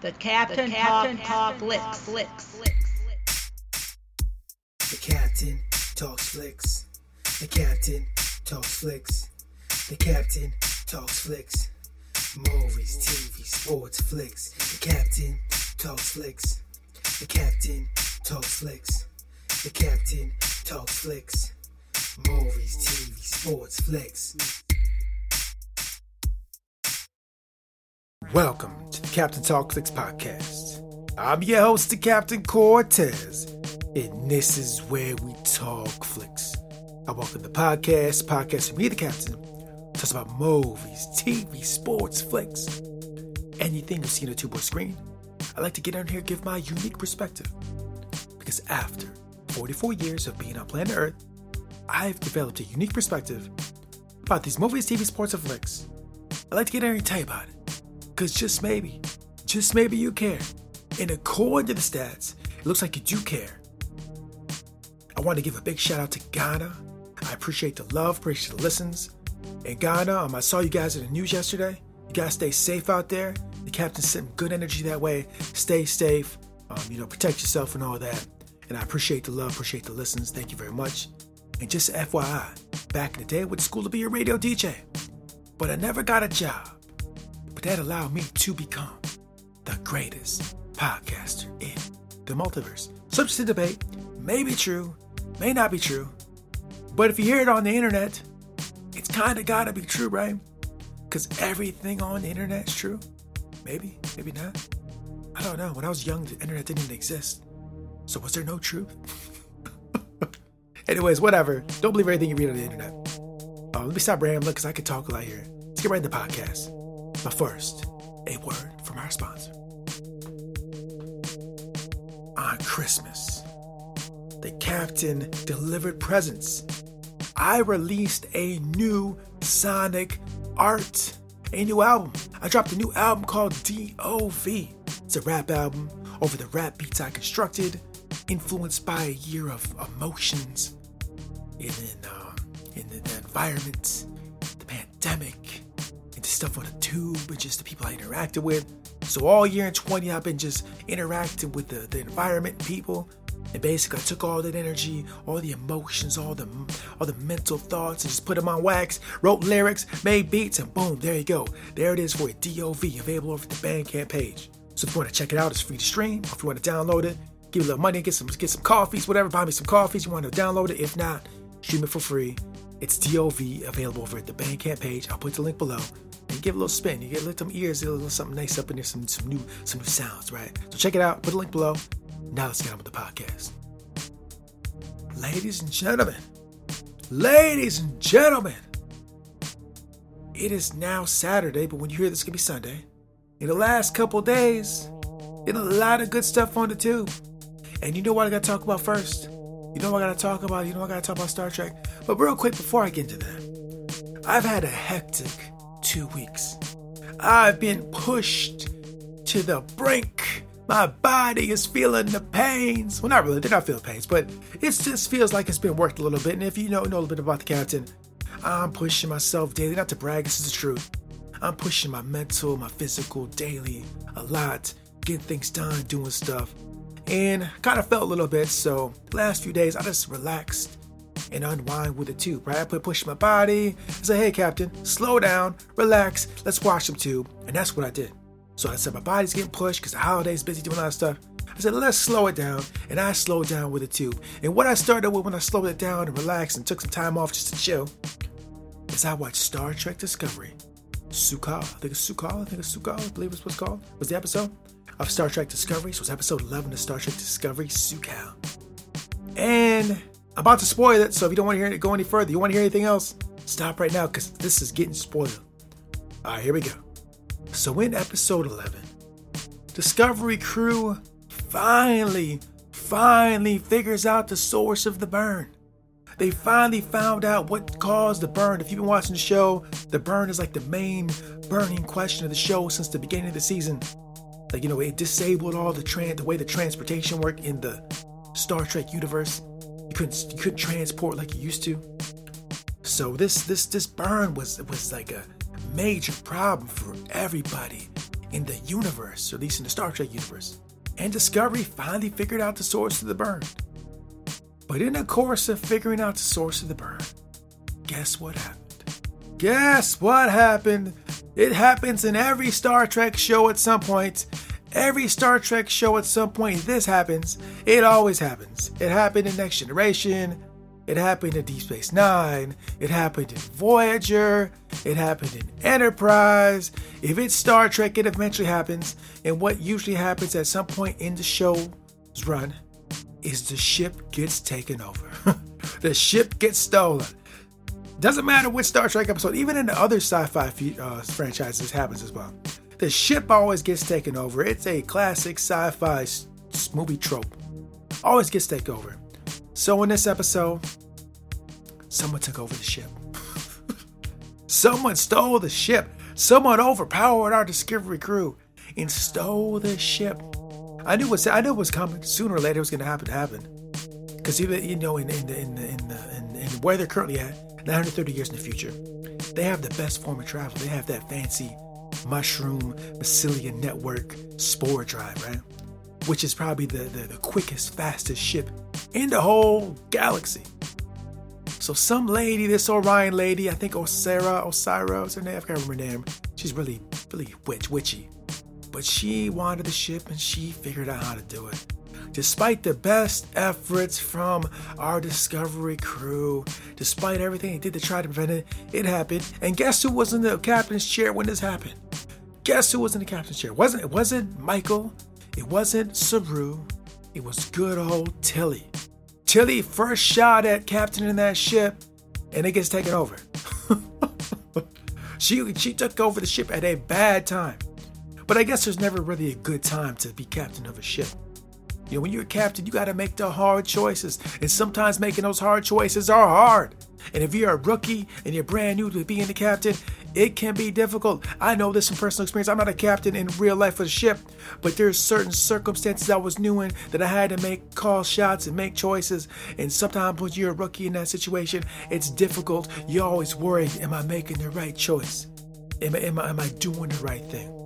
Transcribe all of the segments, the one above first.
The Captain, the Captain Talk, Talk Flicks. Flicks. The Captain talks flicks. The Captain talks flicks. The Captain talks flicks. Movies, TV, sports, flicks. The Captain talks flicks. The Captain talks flicks. The Captain talks flicks. Movies, TV, sports, flicks. Welcome to the Captain Talk Flicks podcast. I'm your host, the Captain Cortez, and this is where we talk flicks. I welcome the podcast, podcast from me, the Captain, talks about movies, TV, sports, flicks, anything you see on a two-board screen. I like to get on here and give my unique perspective. Because after 44 years of being on planet Earth, I've developed a unique perspective about these movies, TV, sports, and flicks. I like to get on here and tell you about it. Because just maybe, just maybe you care. And according to the stats, it looks like you do care. I want to give a big shout out to Ghana. I appreciate the love, appreciate the listens. And Ghana, um, I saw you guys in the news yesterday. You guys stay safe out there. The captain sent good energy that way. Stay safe. Um, you know, protect yourself and all that. And I appreciate the love, appreciate the listens. Thank you very much. And just FYI, back in the day, I went to school to be a radio DJ, but I never got a job but that allowed me to become the greatest podcaster in the multiverse. Subject to debate, may be true, may not be true, but if you hear it on the internet, it's kind of got to be true, right? Because everything on the internet is true. Maybe, maybe not. I don't know. When I was young, the internet didn't even exist. So was there no truth? Anyways, whatever. Don't believe everything you read on the internet. Uh, let me stop rambling look because I could talk a lot here. Let's get right into the podcast. But first, a word from our sponsor. On Christmas, the captain delivered presents. I released a new Sonic art, a new album. I dropped a new album called DOV. It's a rap album over the rap beats I constructed, influenced by a year of emotions in, in, uh, in the, the environment, the pandemic, stuff on the tube, but just the people I interacted with. So all year in 20, I've been just interacting with the, the environment and people. And basically, I took all that energy, all the emotions, all the all the mental thoughts, and just put them on wax. Wrote lyrics, made beats, and boom, there you go. There it is for a DOV available over at the Bandcamp page. So if you want to check it out, it's free to stream. If you want to download it, give a little money, get some get some coffees, whatever. Buy me some coffees. You want to download it? If not, stream it for free. It's DOV available over at the Bandcamp page. I'll put the link below and give a little spin. You get let them ears, get a little something nice up in there, some some new some new sounds, right? So check it out. Put a link below. Now let's get on with the podcast. Ladies and gentlemen, ladies and gentlemen, it is now Saturday, but when you hear this, it's gonna be Sunday. In the last couple days, did a lot of good stuff on the tube. And you know what I gotta talk about first? You know what I gotta talk about? You know I gotta talk about Star Trek? But real quick before I get into that, I've had a hectic two weeks. I've been pushed to the brink. My body is feeling the pains. Well, not really, they're not feeling pains, but it just feels like it's been worked a little bit. And if you know, know a little bit about the captain, I'm pushing myself daily, not to brag, this is the truth. I'm pushing my mental, my physical daily a lot, getting things done, doing stuff. And kind of felt a little bit, so last few days I just relaxed and unwind with the tube, right? I put push my body. I say, hey, Captain, slow down, relax, let's watch some tube. And that's what I did. So I said, my body's getting pushed because the holiday's busy doing a lot of stuff. I said, let's slow it down. And I slowed down with the tube. And what I started with when I slowed it down and relaxed and took some time off just to chill is I watched Star Trek Discovery. Su'Kal, I think it's Su'Kal, I think it's Su'Kal, I believe it's what's called, was the episode of Star Trek Discovery. So it was episode 11 of Star Trek Discovery, Su'Kal. And about to spoil it, so if you don't want to hear it go any further, you want to hear anything else, stop right now because this is getting spoiled. All right, here we go. So in episode 11, Discovery crew finally, finally figures out the source of the burn. They finally found out what caused the burn. If you've been watching the show, the burn is like the main burning question of the show since the beginning of the season. Like, you know, it disabled all the tran- the way the transportation worked in the Star Trek universe. You couldn't you couldn't transport like you used to. So this this this burn was was like a major problem for everybody in the universe, or at least in the Star Trek universe. And Discovery finally figured out the source of the burn. But in the course of figuring out the source of the burn, guess what happened? Guess what happened? It happens in every Star Trek show at some point. Every Star Trek show at some point, this happens. It always happens. It happened in Next Generation. It happened in Deep Space Nine. It happened in Voyager. It happened in Enterprise. If it's Star Trek, it eventually happens. And what usually happens at some point in the show's run is the ship gets taken over. the ship gets stolen. Doesn't matter which Star Trek episode, even in the other sci-fi uh, franchises, happens as well. The ship always gets taken over. It's a classic sci-fi movie trope. Always gets taken over. So in this episode, someone took over the ship. someone stole the ship. Someone overpowered our Discovery crew and stole the ship. I knew was I knew it was coming. Sooner or later, it was going to happen. Happen. Because even you know, in in the, in the, in, the, in, in where they're currently at, 930 years in the future, they have the best form of travel. They have that fancy mushroom mycelium network spore drive, right? Which is probably the, the, the quickest, fastest ship in the whole galaxy. So some lady, this Orion lady, I think Osyraa, Osyraa is her name, I can't remember her name. She's really, really witch, witchy. But she wanted the ship and she figured out how to do it. Despite the best efforts from our Discovery crew, despite everything they did to try to prevent it, it happened. And guess who was in the captain's chair when this happened? Guess who was in the captain's chair? It wasn't it wasn't Michael? It wasn't Saru. It was good old Tilly. Tilly first shot at captain in that ship, and it gets taken over. she she took over the ship at a bad time. But I guess there's never really a good time to be captain of a ship. You know, when you're a captain, you got to make the hard choices. And sometimes making those hard choices are hard. And if you're a rookie and you're brand new to being the captain, it can be difficult. I know this from personal experience. I'm not a captain in real life of the ship, but there's certain circumstances I was new in that I had to make call shots and make choices. And sometimes when you're a rookie in that situation, it's difficult. You're always worry, am I making the right choice? Am, am, I, am I doing the right thing?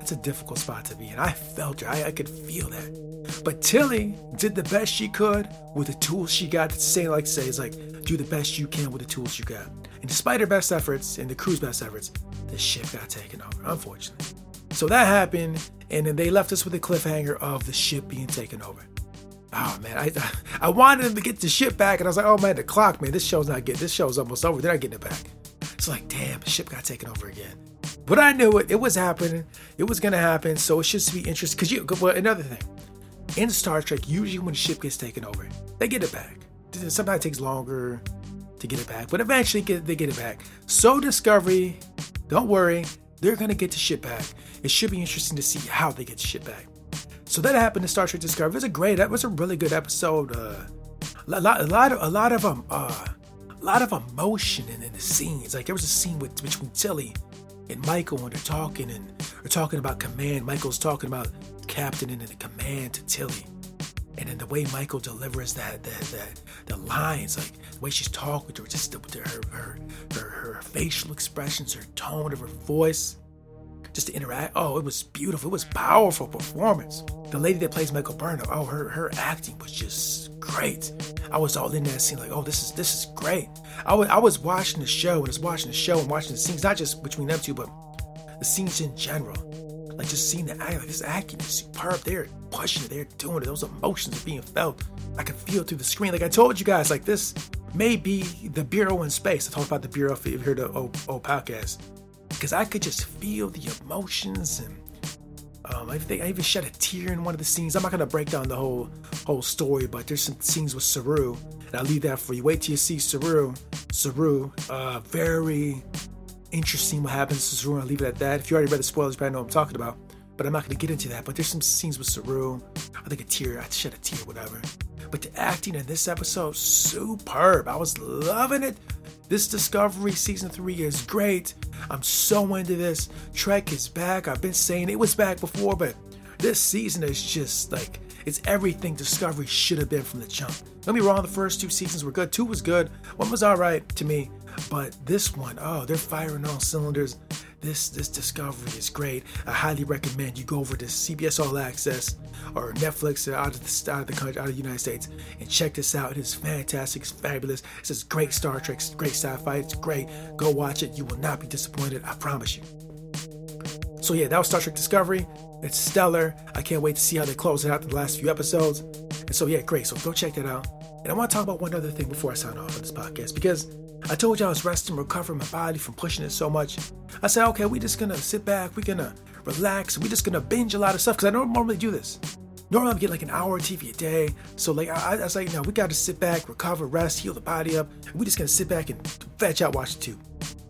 It's a difficult spot to be in. I felt it. I, I could feel that. But Tilly did the best she could with the tools she got. Saying like say is like do the best you can with the tools you got. And despite her best efforts and the crew's best efforts, the ship got taken over, unfortunately. So that happened, and then they left us with a cliffhanger of the ship being taken over. Oh man, I I wanted them to get the ship back, and I was like, oh man, the clock, man, this show's not getting this show's almost over. They're not getting it back. It's like, damn, the ship got taken over again. But I knew it. It was happening. It was gonna happen. So it should be interesting. Cause you, well, another thing, in Star Trek, usually when a ship gets taken over, they get it back. Sometimes it takes longer to get it back, but eventually they get it back. So Discovery, don't worry, they're gonna get the ship back. It should be interesting to see how they get the ship back. So that happened in Star Trek Discovery. It was a great, that was a really good episode. Uh, a lot, a lot of, a lot of um, uh, a lot of emotion in, in the scenes. Like there was a scene with between Tilly and Michael when they're talking and they're talking about command. Michael's talking about captain and the command to Tilly. And then the way Michael delivers that, that, that the lines, like the way she's talking to her, just the, her, her, her, her facial expressions, her tone of her voice, just to interact. Oh, it was beautiful. It was powerful performance. The lady that plays Michael Burnham, oh, her her acting was just great. I was all in that scene, like, oh, this is this is great. I was I was watching the show and I was watching the show and watching the scenes, not just between them two, but the scenes in general. Like just seeing the act, like this acting is superb. They're pushing it, they're doing it. Those emotions are being felt. I can feel through the screen. Like I told you guys, like this may be the Bureau in space. I talked about the Bureau if you heard the old, old podcast. Because I could just feel the emotions and um, I, think I even shed a tear in one of the scenes. I'm not gonna break down the whole whole story, but there's some scenes with Saru, and I'll leave that for you. Wait till you see Saru. Saru, uh, very interesting what happens to Saru. I'll leave it at that. If you already read the spoilers, you probably know what I'm talking about. But I'm not to get into that. But there's some scenes with Saru. I think a tear. I shed a tear, whatever. But the acting in this episode, superb. I was loving it. This Discovery season three is great. I'm so into this. Trek is back. I've been saying it was back before, but this season is just like it's everything Discovery should have been from the jump. Don't be wrong, the first two seasons were good. Two was good. One was alright to me. But this one, oh, they're firing all cylinders. This this discovery is great. I highly recommend you go over to CBS All Access or Netflix out of the out of the country, out of the United States, and check this out. It is fantastic. It's fabulous. It's just great Star Trek, great sci-fi. It's great. Go watch it. You will not be disappointed. I promise you. So yeah, that was Star Trek Discovery. It's stellar. I can't wait to see how they close it out the last few episodes. And so yeah, great. So go check that out. And I want to talk about one other thing before I sign off on this podcast because I told you I was resting, recovering my body from pushing it so much. I said, okay, we're just gonna sit back, we're gonna relax, we're just gonna binge a lot of stuff because I don't normally do this. Normally I'm getting like an hour of TV a day. So like I, I was like, no, we gotta sit back, recover, rest, heal the body up. We're just gonna sit back and fetch out watching tube.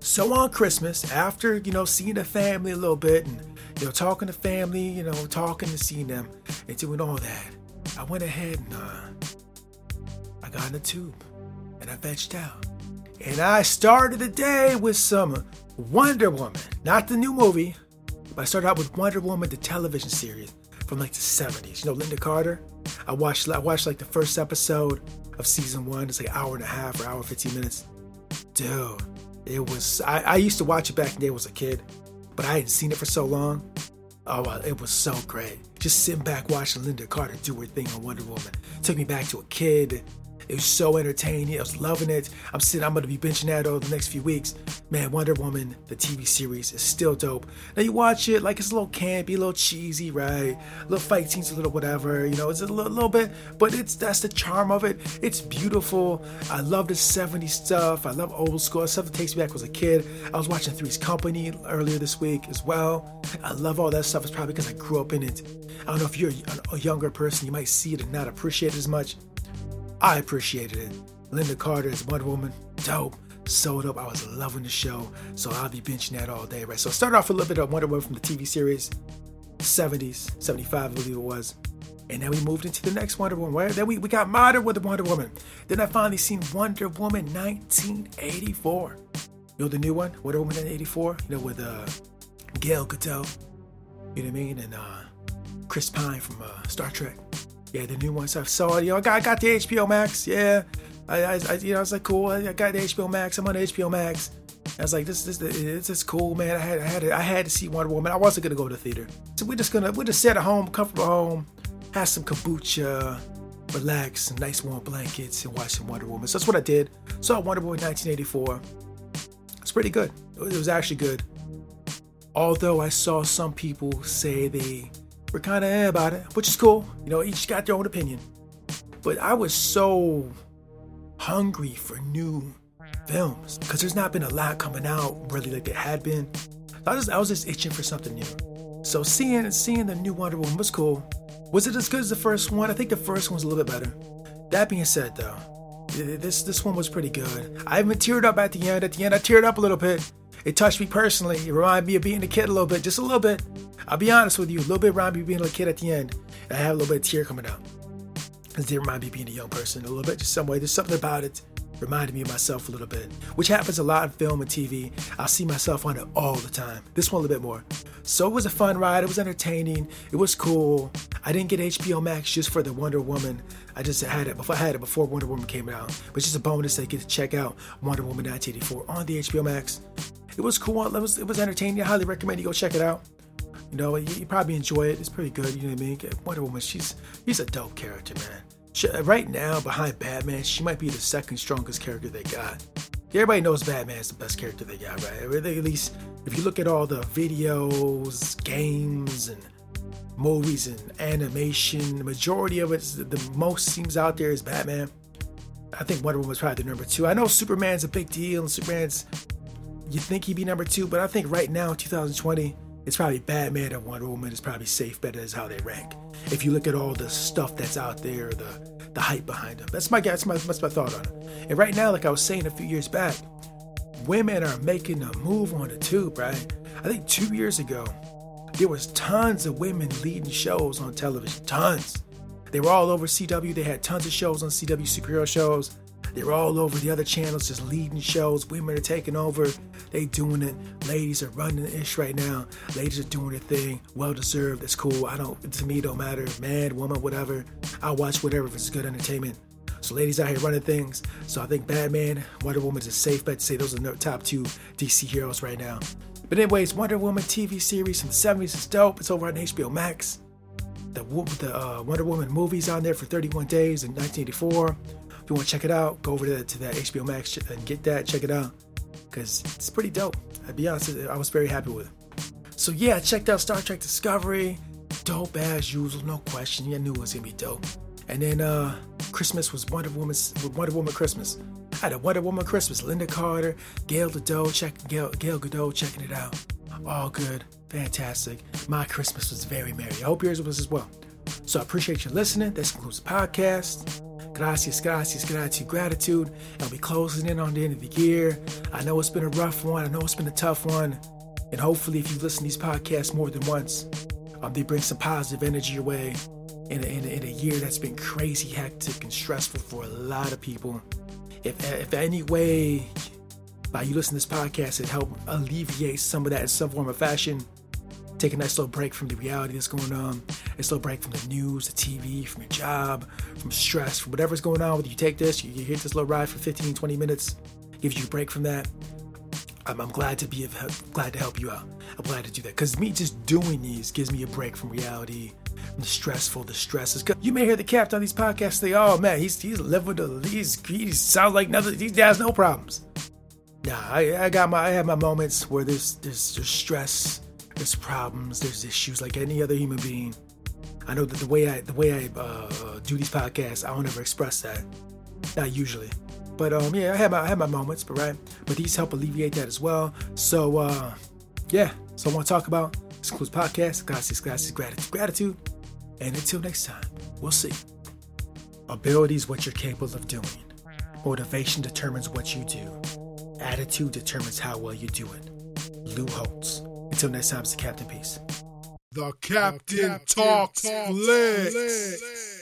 So on Christmas, after, you know, seeing the family a little bit and, you know, talking to family, you know, talking to seeing them and doing all that, I went ahead and uh, I got in the tube and I fetched out. And I started the day with some Wonder Woman, not the new movie, but I started out with Wonder Woman, the television series from like the 70s. You know, Lynda Carter. I watched I watched like the first episode of season one. It's like an hour and a half or hour 15 minutes. Dude, it was I, I used to watch it back in the day as a kid, but I hadn't seen it for so long. Oh, it was so great. Just sitting back watching Lynda Carter do her thing on Wonder Woman. Took me back to a kid it was so entertaining. I was loving it. I'm sitting, I'm gonna be benching that over the next few weeks. Man, Wonder Woman, the TV series, is still dope. Now you watch it, like it's a little campy, a little cheesy, right? A little fight scenes, a little whatever, you know, it's a little, little bit, but it's that's the charm of it. It's beautiful. I love the 70s stuff. I love old school stuff that takes me back as a kid. I was watching Three's Company earlier this week as well. I love all that stuff. It's probably because I grew up in it. I don't know if you're a younger person, you might see it and not appreciate it as much. I appreciated it. Lynda Carter is Wonder Woman, dope. So up. I was loving the show. So I'll be benching that all day, right? So I started off a little bit of Wonder Woman from the TV series, 70s, 75, I believe it was. And then we moved into the next Wonder Woman. Right? Then we, we got modern with the Wonder Woman. Then I finally seen Wonder Woman 1984. You know the new one, Wonder Woman 1984. You know with uh, Gal Gadot. You know what I mean? And uh, Chris Pine from uh, Star Trek. Yeah, the new ones I saw. You know, I got, I got the HBO Max. Yeah, I, I, I, you know, I was like, cool. I got the HBO Max. I'm on HBO Max. I was like, this, this, this is cool, man. I had, I had, to, I had to see Wonder Woman. I wasn't gonna go to the theater, so we're just gonna, we're just sit at home, comfortable home, have some kombucha, relax, some nice warm blankets, and watch some Wonder Woman. So that's what I did. Saw Wonder Woman 1984. It's pretty good. It was actually good. Although I saw some people say they were kind of eh about it, which is cool. You know, each got their own opinion. But I was so hungry for new films because there's not been a lot coming out really like there had been. I was, I was just itching for something new. So seeing seeing the new Wonder Woman was cool. Was it as good as the first one? I think the first one was a little bit better. That being said, though, this this one was pretty good. I even teared up at the end. At the end, I teared up a little bit. It touched me personally. It reminded me of being a kid a little bit, just a little bit. I'll be honest with you, a little bit reminded me of being a kid at the end. I have a little bit of tear coming out. It did remind me of being a young person a little bit, just some way. There's something about it reminded me of myself a little bit, which happens a lot in film and TV. I see myself on it all the time. This one a little bit more. So it was a fun ride. It was entertaining. It was cool. I didn't get HBO Max just for the Wonder Woman. I just had it before I had it before Wonder Woman came out. But just a bonus that you get to check out Wonder Woman 1984 on the HBO Max. It was cool. It was it was entertaining. I highly recommend you go check it out. You know, you, you probably enjoy it. It's pretty good. You know what I mean? Wonder Woman, she's she's a dope character, man. She, right now, behind Batman, she might be the second strongest character they got. Everybody knows Batman's the best character they got, right? At least if you look at all the videos, games, and movies and animation, the majority of it, the most seems out there is Batman. I think Wonder Woman Woman's probably the number two. I know Superman's a big deal, and Superman's you think he'd be number two, but I think right now, 2020, it's probably Batman and Wonder Woman is probably safe bet as how they rank. If you look at all the stuff that's out there, the the hype behind them. That's my that's my that's my thought on it. And right now, like I was saying a few years back, women are making a move on the tube, right? I think two years ago, there was tons of women leading shows on television. Tons. They were all over CW. They had tons of shows on CW superhero shows. They were all over the other channels, just leading shows. Women are taking over. They doing it. Ladies are running the ish right now. Ladies are doing their thing. Well deserved. It's cool. I don't. To me, don't matter. Man, woman, whatever. I watch whatever if it's good entertainment. So ladies out here running things. So I think Batman, Wonder Woman is a safe bet to say those are the top two DC heroes right now. But anyways, Wonder Woman TV series from the 70s is dope. It's over on HBO Max. The, the uh, Wonder Woman movies on there for 31 days in 1984. You want to check it out, go over to, to that HBO Max and get that. Check it out because it's pretty dope. I'll be honest, I was very happy with it. So yeah, I checked out Star Trek Discovery. Dope as usual, no question. I knew it was gonna be dope. And then uh Christmas was Wonder Woman's Wonder Woman Christmas. I had a Wonder Woman Christmas. Lynda Carter, Gal Gadot, check Gal, Gal Gadot checking it out. All good, fantastic. My Christmas was very merry. I hope yours was as well. So I appreciate you listening. This concludes the podcast. Gracias, gracias, gratitude, gratitude. I'll be closing in on the end of the year. I know it's been a rough one. I know it's been a tough one. And hopefully, if you listen to these podcasts more than once, um, they bring some positive energy your way in a, in, a, in a year that's been crazy, hectic, and stressful for a lot of people. If, if any way by you listening to this podcast, it help alleviate some of that in some form or fashion, take a nice little break from the reality that's going on, a little break from the news, the TV, from your job, from stress, from whatever's going on with you. Take this, you, you hit this little ride for 15, 20 minutes, gives you a break from that. I'm, I'm glad to be glad to help you out. I'm glad to do that because me just doing these gives me a break from reality, from the stressful, the stresses. You may hear the captain on these podcasts say, "Oh man, he's he's living the he's he sounds like nothing. He has no problems." Nah, I, I got my I have my moments where there's there's, there's stress, there's problems, there's issues like any other human being. I know that the way I the way I uh, do these podcasts, I don't ever express that. Not usually. But um, yeah, I have my I have my moments, but right. But these help alleviate that as well. So uh, yeah. So I want to talk about this includes podcast, gracias, gracias, gratitude, gratitude. And until next time, we'll see. Ability is what you're capable of doing. Motivation determines what you do. Attitude determines how well you do it. Lou Holtz. Until next time, it's the Captain Peace. The Captain, the Captain talks, talks flicks. flicks.